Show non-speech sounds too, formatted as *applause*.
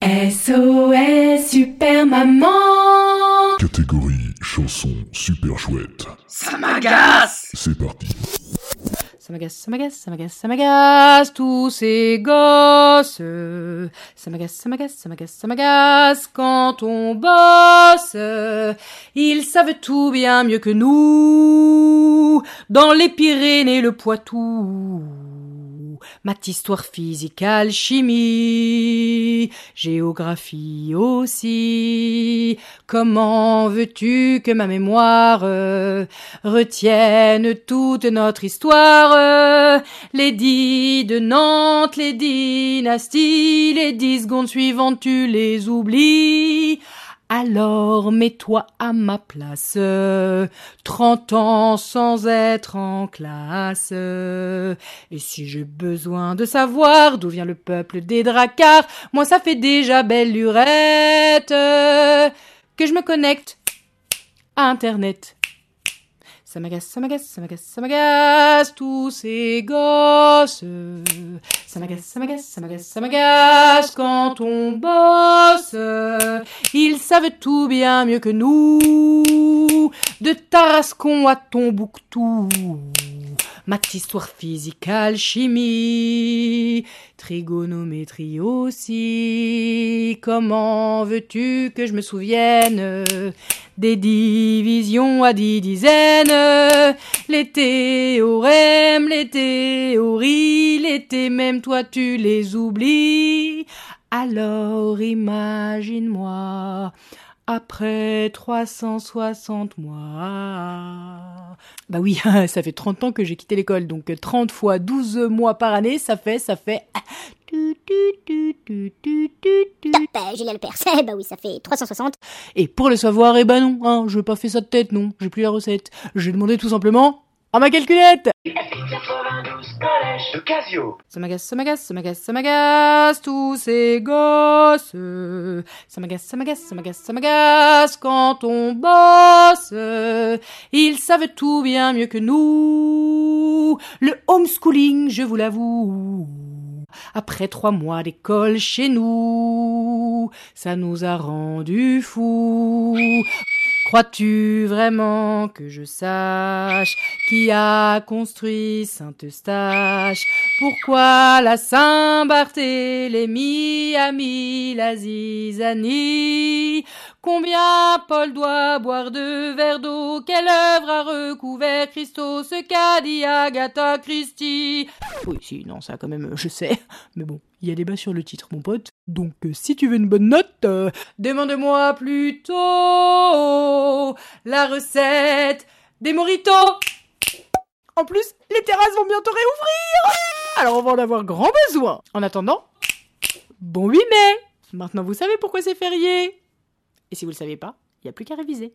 SOS Super Maman Catégorie chanson super chouette. Ça m'agace C'est parti. Ça m'agace, ça m'agace, ça m'agace, ça m'agace, tous ces gosses. Ça m'agace, ça m'agace, ça m'agace, ça m'agace quand on bosse. Ils savent tout bien mieux que nous. Dans les Pyrénées, le Poitou. Maths, histoire physique, alchimie, géographie aussi. Comment veux-tu que ma mémoire euh, retienne toute notre histoire Les dix de Nantes, les dynasties, les dix secondes suivantes, tu les oublies. Alors mets-toi à ma place, trente ans sans être en classe. Et si j'ai besoin de savoir d'où vient le peuple des dracars, moi ça fait déjà belle lurette que je me connecte à Internet. Ça m'agace, ça m'agace, ça m'agace, ça m'agace, tous ces gosses. Ça m'agace, ça m'agace, ça m'agace, ça m'agace quand on bosse. Ils savent tout bien mieux que nous. De Tarascon à Tombouctou. Maths, histoire physique, alchimie, trigonométrie aussi. Comment veux-tu que je me souvienne des divisions à dix dizaines? Les théorèmes, les théories, les thé, même toi tu les oublies. Alors imagine-moi après 360 mois. Bah oui, *laughs* ça fait 30 ans que j'ai quitté l'école, donc 30 fois 12 mois par année, ça fait, ça fait... Bah, Julien Lepers, *laughs* bah oui, ça fait 360. Et pour le savoir, eh ben non, hein, je veux pas fait ça de tête, non, j'ai plus la recette. J'ai demandé tout simplement à ma calculette 92 collège de Casio. Ça m'agace, ça m'agace, ça m'agace, ça m'agace, tous ces gosses. Ça m'agace, ça m'agace, ça m'agace, ça m'agace quand on bosse. Ils savent tout bien mieux que nous. Le homeschooling, je vous l'avoue. Après trois mois d'école chez nous, ça nous a rendu fous. Crois-tu vraiment que je sache qui a construit Saint-Eustache Pourquoi la Saint-Barthélemy a mis la zizanie? Combien Paul doit boire de verre d'eau? Quelle œuvre a recouvert Christos Ce qu'a dit Agatha Christie. Oui, si, non, ça quand même, je sais. Mais bon, il y a débat sur le titre, mon pote. Donc, euh, si tu veux une bonne note, euh, demande-moi plutôt la recette des moritos. En plus, les terrasses vont bientôt réouvrir. Alors, on va en avoir grand besoin. En attendant, bon 8 mai. Maintenant, vous savez pourquoi c'est férié. Et si vous le savez pas, il n'y a plus qu'à réviser.